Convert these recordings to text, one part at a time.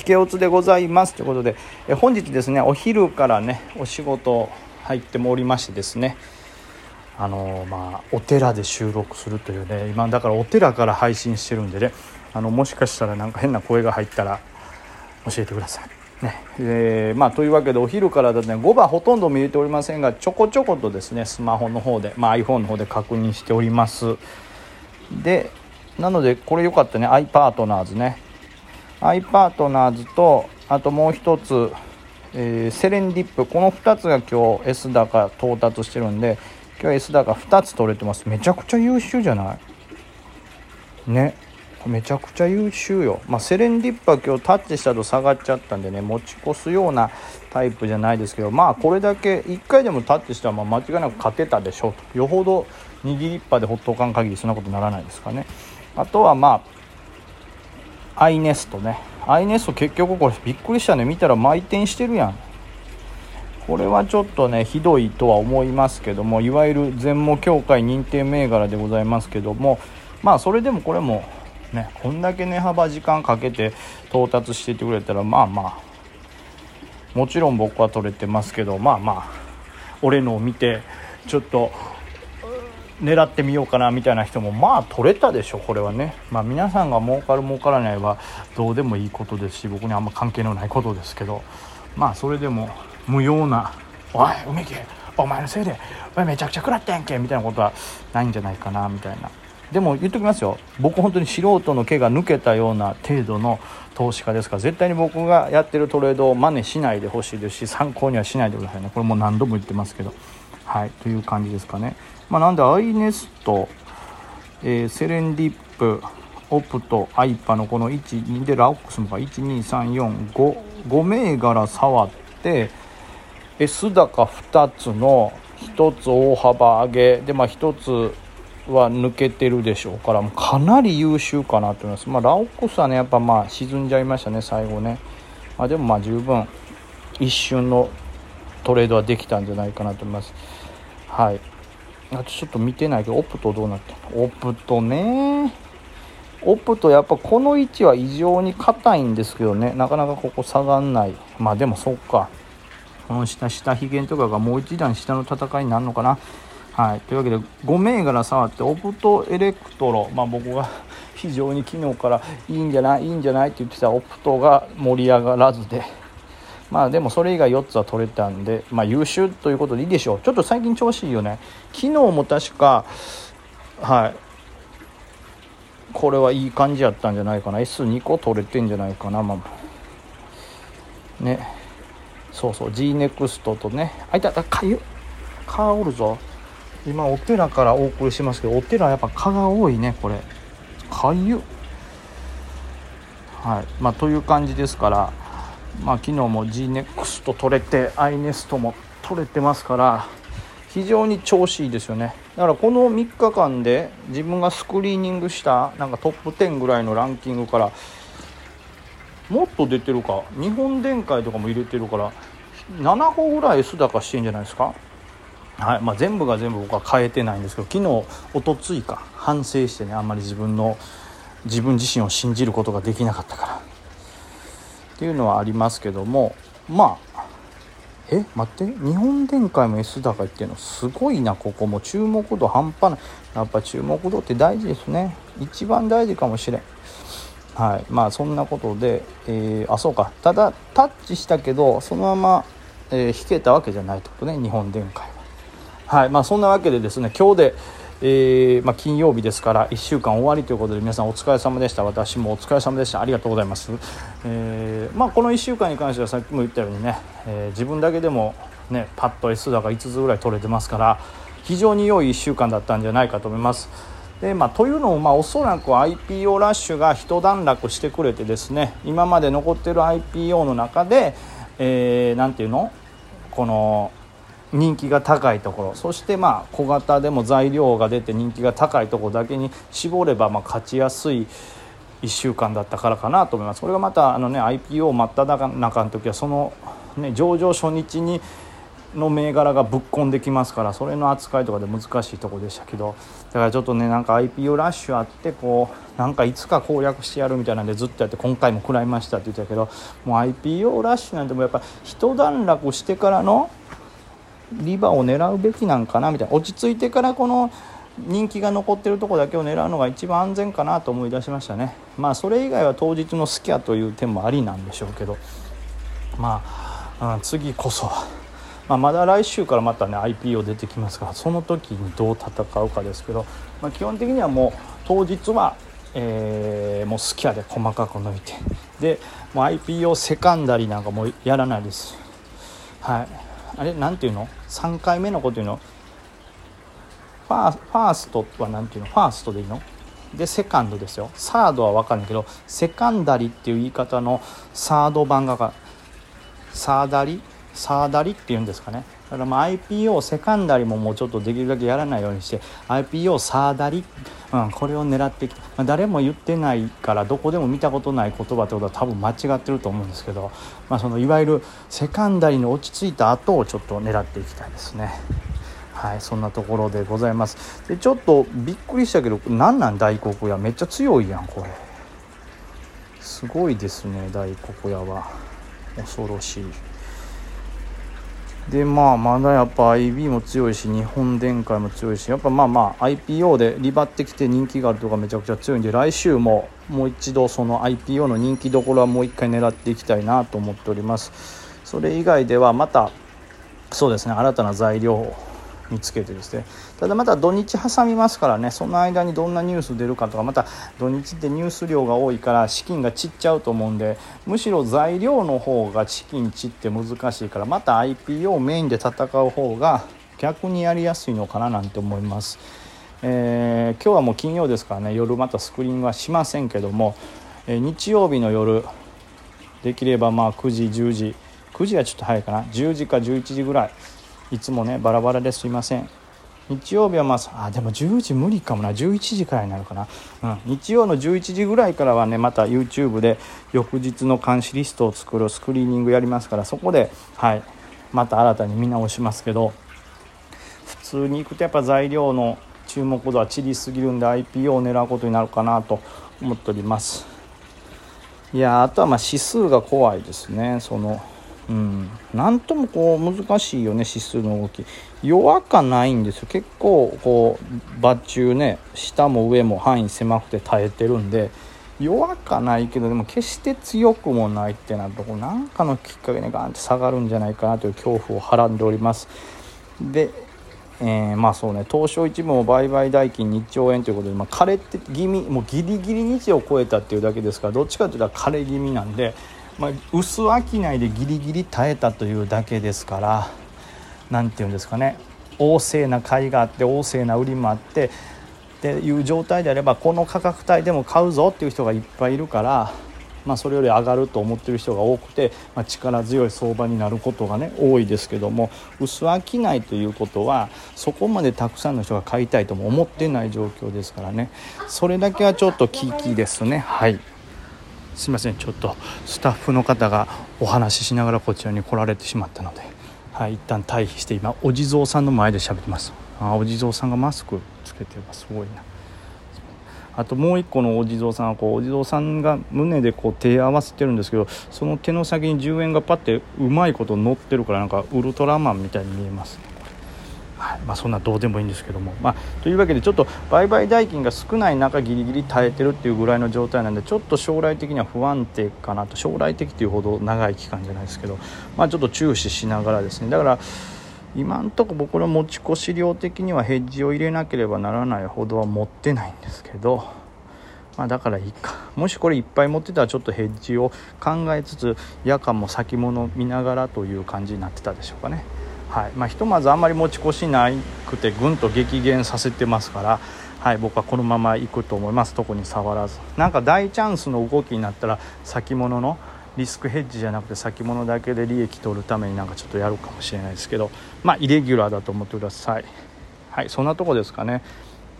引けおつでございますということで、え本日ですねお昼からねお仕事入ってもおりましてですねあのまあお寺で収録するというね今だからお寺から配信してるんでねあのもしかしたらなんか変な声が入ったら教えてください。ね。えー、まあ、というわけでお昼からだね5番ほとんど見えておりませんがちょこちょことですねスマホの方で、まあ、iPhone の方で確認しております。でなのでこれよかったね iPartners ね。iPartners とあともう一つ、えー、セレンディップ。この2つが今日 S 高到達してるんで今日 S 高2つ取れてます。めちゃくちゃ優秀じゃない？ね。めちゃくちゃ優秀よ、まあ、セレンディップは今日タッチしたと下がっちゃったんでね持ち越すようなタイプじゃないですけどまあこれだけ1回でもタッチしたらま間違いなく勝てたでしょうと。よほど握りっぱでほっとかん限りそんなことならないですかね。あとはまあアイネストね。アイネスト結局これびっくりしたね。見たら回転してるやん。これはちょっとねひどいとは思いますけどもいわゆる全盲協会認定銘柄でございますけどもまあそれでもこれもねこんだけ値幅時間かけて到達しててくれたらまあまあもちろん僕は取れてますけどまあまあ俺のを見てちょっと狙ってみようかなみたいな人もまあ取れたでしょこれはね。まあ皆さんが儲かる儲からないはどうでもいいことですし僕にあんま関係のないことですけど。まあそれでも無用な「おい梅木お前のせいでお前めちゃくちゃ食らってんけ」みたいなことはないんじゃないかなみたいな。でも言っときますよ。僕本当に素人の毛が抜けたような程度の投資家ですから絶対に僕がやってるトレードを真似しないでほしいですし参考にはしないでくださいね。これも何度も言ってますけど。はいという感じですかね。まあ、なんでアイネスト、えー、セレンディップオプトアイパのこの12でラオックスもか12345銘柄触って S 高2つの1つ大幅上げでまあ1つは抜けてるでしょうからかなり優秀かなと思います、まあ、ラオックスはねやっぱまあ沈んじゃいましたね最後ね、まあ、でもまあ十分一瞬のトレードはできたんじゃないかなと思います。はい。あとちょっと見てないけどオプトどうなってオプトね。オプトやっぱこの位置は異常に硬いんですけどね。なかなかここ下がんない。まあでもそっか。この下下ひげとかがもう一段下の戦いになるのかな。はい、というわけで5銘柄触ってオプトエレクトロ、まあ、僕が非常に昨日からいいんじゃない？いいんじゃない？って言ってたオプトが盛り上がらずで。まあでもそれ以外4つは取れたんで、まあ、優秀ということでいいでしょう。ちょっと最近調子いいよね。昨日も確かはい。これはいい感じやったんじゃないかな。S2 個取れてんじゃないかな。まあね。そうそう。GNEXT とね。あいたかゆ蚊おるぞ。今お寺からお送りしますけどお寺やっぱ蚊が多いねこれ。かゆはい。まあという感じですから。まあ昨日も GNEXT 取れて iNEST も取れてますから非常に調子いいですよね。だからこの3日間で自分がスクリーニングしたなんかトップ10ぐらいのランキングからもっと出てるか日本電解とかも入れてるから7個ぐらい S 高してんじゃないですか？はいまあ、全部が全部僕は変えてないんですけど昨日おとついか反省してねあんまり自分の自分自身を信じることができなかったから。っていうのはありますけどもまあえ待って日本電解も S 高いっていうのすごいなここも。注目度半端ない。やっぱ注目度って大事ですね。一番大事かもしれん。はい。まあそんなことで、えー、あそうか。ただタッチしたけどそのまま、えー、引けたわけじゃないってことね日本電解は。はい。まあ、そんなわけでですね今日で、えー、まあ、金曜日ですから1週間終わりということで皆さんお疲れ様でした。私もお疲れ様でした。ありがとうございます、えー、まあ、この1週間に関してはさっきも言ったようにね、えー、自分だけでもねパッと S 高5つぐらい取れてますから非常に良い1週間だったんじゃないかと思います。でまあ、というのも、まあ、おそらく IPO ラッシュが一段落してくれてですね今まで残ってる IPO の中で、えー、ていうの？この人気が高いところ。そしてまあ小型でも材料が出て人気が高いところだけに絞ればま勝ちやすい1週間だったからかなと思います。これがまたあの、ね、IPO 真っ只中の時はその、ね、上場初日にの銘柄がぶっ込んできますからそれの扱いとかで難しいとこでしたけどだからちょっとねなんか IPO ラッシュあってこうなんかいつか攻略してやるみたいなんでずっとやって今回も食らいましたって言ってたけどもう IPO ラッシュなんてもやっぱ一段落してからのリバを狙うべきなんかなみたいな落ち着いてからこの人気が残ってるとこだけを狙うのが一番安全かなと思い出しましたね。まあそれ以外は当日のスキャという点もありなんでしょうけど。まあ、うん、次こそは、まあ、まだ来週からまたね IPO 出てきますからその時にどう戦うかですけど、まあ、基本的にはもう当日は、えー、もうスキャで細かく抜いて。でもう IPO セカンダリなんかもやらないです。はい。あれ何ていうの？3回目のこと言うの？ファーストは何て言うの？ファーストでいいの？でセカンドですよ。サードは分かるけどセカンダリっていう言い方のサード版がサーダリ？サーダリっていうんですかね。だからまあ IPO セカンダリももうちょっとできるだけやらないようにして IPO サーダリ、うん、これを狙ってきて、まあ、誰も言ってないからどこでも見たことない言葉ってことは多分間違ってると思うんですけど、まあ、そのいわゆるセカンダリの落ち着いた後をちょっと狙っていきたいですね。はいそんなところでございます。でちょっとびっくりしたけどなんなん？大黒屋。めっちゃ強いやんこれ。すごいですね大黒屋は。恐ろしい。でまあまだやっぱ IB も強いし日本電解も強いしやっぱまあまあ IPO でリバってきて人気があるとかめちゃくちゃ強いんで来週ももう一度その IPO の人気どころはもう一回狙っていきたいなと思っております。それ以外ではまたそうですね新たな材料見つけてですねただまた土日挟みますからねその間にどんなニュース出るかとかまた土日ってニュース量が多いから資金が散っちゃうと思うんでむしろ材料の方が資金散って難しいからまた IPO メインで戦う方が逆にやりやすいのかななんて思います。えー、今日はもう金曜ですからね夜またスクリーンはしませんけども、えー、日曜日の夜できればまあ9時10時9時はちょっと早いかな10時か11時ぐらいいつもねバラバラですいません。日曜日はまああでも10時無理かもな。11時からいになるかな、うん、日曜の11時ぐらいからはねまた YouTube で翌日の監視リストを作るスクリーニングやりますからそこではい。また新たに見直しますけど。普通に行くとやっぱ材料の注目度は散りすぎるんで IPO を狙うことになるかなと思っております。いやあとはま指数が怖いですね。そのうん、なんともこう難しいよね指数の動き。弱かないんですよ。結構こうバッチュね下も上も範囲狭くて耐えてるんで弱かないけどでも決して強くもないってなるとこなんかのきっかけでガンって下がるんじゃないかなという恐怖をはらんでおります。で、えー、まあそうね東証一部も売買代金2兆円ということで、まあ、枯れて気味もうギリギリ日を超えたっていうだけですからどっちかというと枯れ気味なんでまあ、薄商いでギリギリ耐えたというだけですから何て言うんですかね。旺盛な買いがあって旺盛な売りもあってっていう状態であればこの価格帯でも買うぞっていう人がいっぱいいるから、まあ、それより上がると思ってる人が多くて、まあ、力強い相場になることがね多いですけども薄商いということはそこまでたくさんの人が買いたいとも思ってない状況ですからね。それだけはちょっと危機ですね。はい。すいません。ちょっとスタッフの方がお話ししながらこちらに来られてしまったので、はい、一旦退避して今お地蔵さんの前で喋ってます。あお地蔵さんがマスクつけてるす。ごいな。あともう一個のお地蔵さんはこうお地蔵さんが胸でこう手合わせてるんですけどその手の先に10円がパッてうまいこと乗ってるからなんかウルトラマンみたいに見えます。ねはい。まあ、そんなどうでもいいんですけども、まあ、というわけでちょっと売買代金が少ない中ギリギリ耐えてるっていうぐらいの状態なんでちょっと将来的には不安定かなと。将来的というほど長い期間じゃないですけど、まあ、ちょっと注視しながらですね。だから今んとこ僕の持ち越し量的にはヘッジを入れなければならないほどは持ってないんですけど、まあ、だからいいか。もしこれいっぱい持ってたらちょっとヘッジを考えつつ夜間も先物見ながらという感じになってたでしょうかね。はい。まあ、ひとまずあんまり持ち越しなくてぐんと激減させてますから、はい、僕はこのまま行くと思います。特に触らず。なんか大チャンスの動きになったら先物のリスクヘッジじゃなくて先物だけで利益取るためになんかちょっとやるかもしれないですけどまあイレギュラーだと思ってください。はい。そんなとこですかね。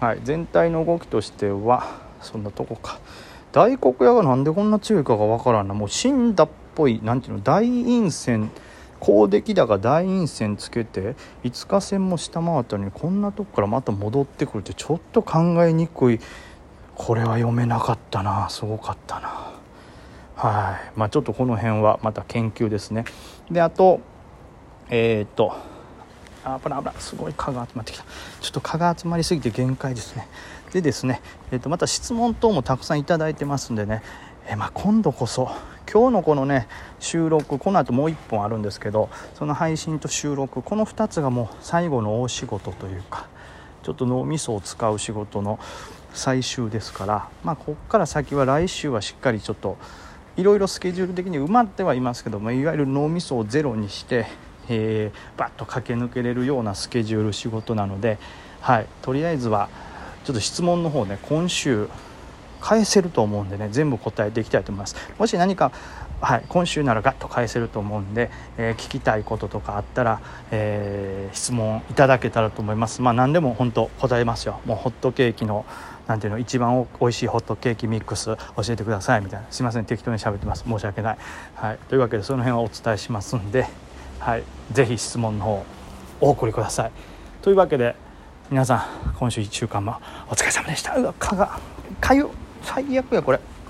はい。全体の動きとしてはそんなとこか。大黒屋がなんでこんな強いかがわからんな。もう死んだっぽい。何ていうの？大陰線高出来高大陰線つけて5日線も下回ったのにこんなとこからまた戻ってくるってちょっと考えにくい。これは読めなかったな。すごかったな。はい。まあちょっとこの辺はまた研究ですね。であとえっ、とあ危ない危ない。すごい蚊が集まってきた。ちょっと蚊が集まりすぎて限界ですね。でですね、えー、とまた質問等もたくさんいただいてますんでね、え、まあ、今度こそ今日のこのね収録この後もう1本あるんですけどその配信と収録この2つがもう最後の大仕事というかちょっと脳みそを使う仕事の最終ですからまあここから先は来週はしっかりちょっといろいろスケジュール的に埋まってはいますけどもいわゆる脳みそをゼロにしてえー、バッと駆け抜けれるようなスケジュール仕事なので、はい、とりあえずはちょっと質問の方ね今週返せると思うんでね全部答えていきたいと思います。もし何か、はい、今週ならガッと返せると思うんで、えー、聞きたいこととかあったら、えー、質問いただけたらと思います。まあ何でも本当答えますよ。もうホットケーキのなんていうの一番おいしいホットケーキミックス教えてください。みたいな。すいません。適当に喋ってます。申し訳ない、はい、というわけでその辺はお伝えしますんではい、ぜひ質問の方お送りください。というわけで皆さん今週1週間もお疲れ様でした。うわ蚊が。かゆ最悪やこれ。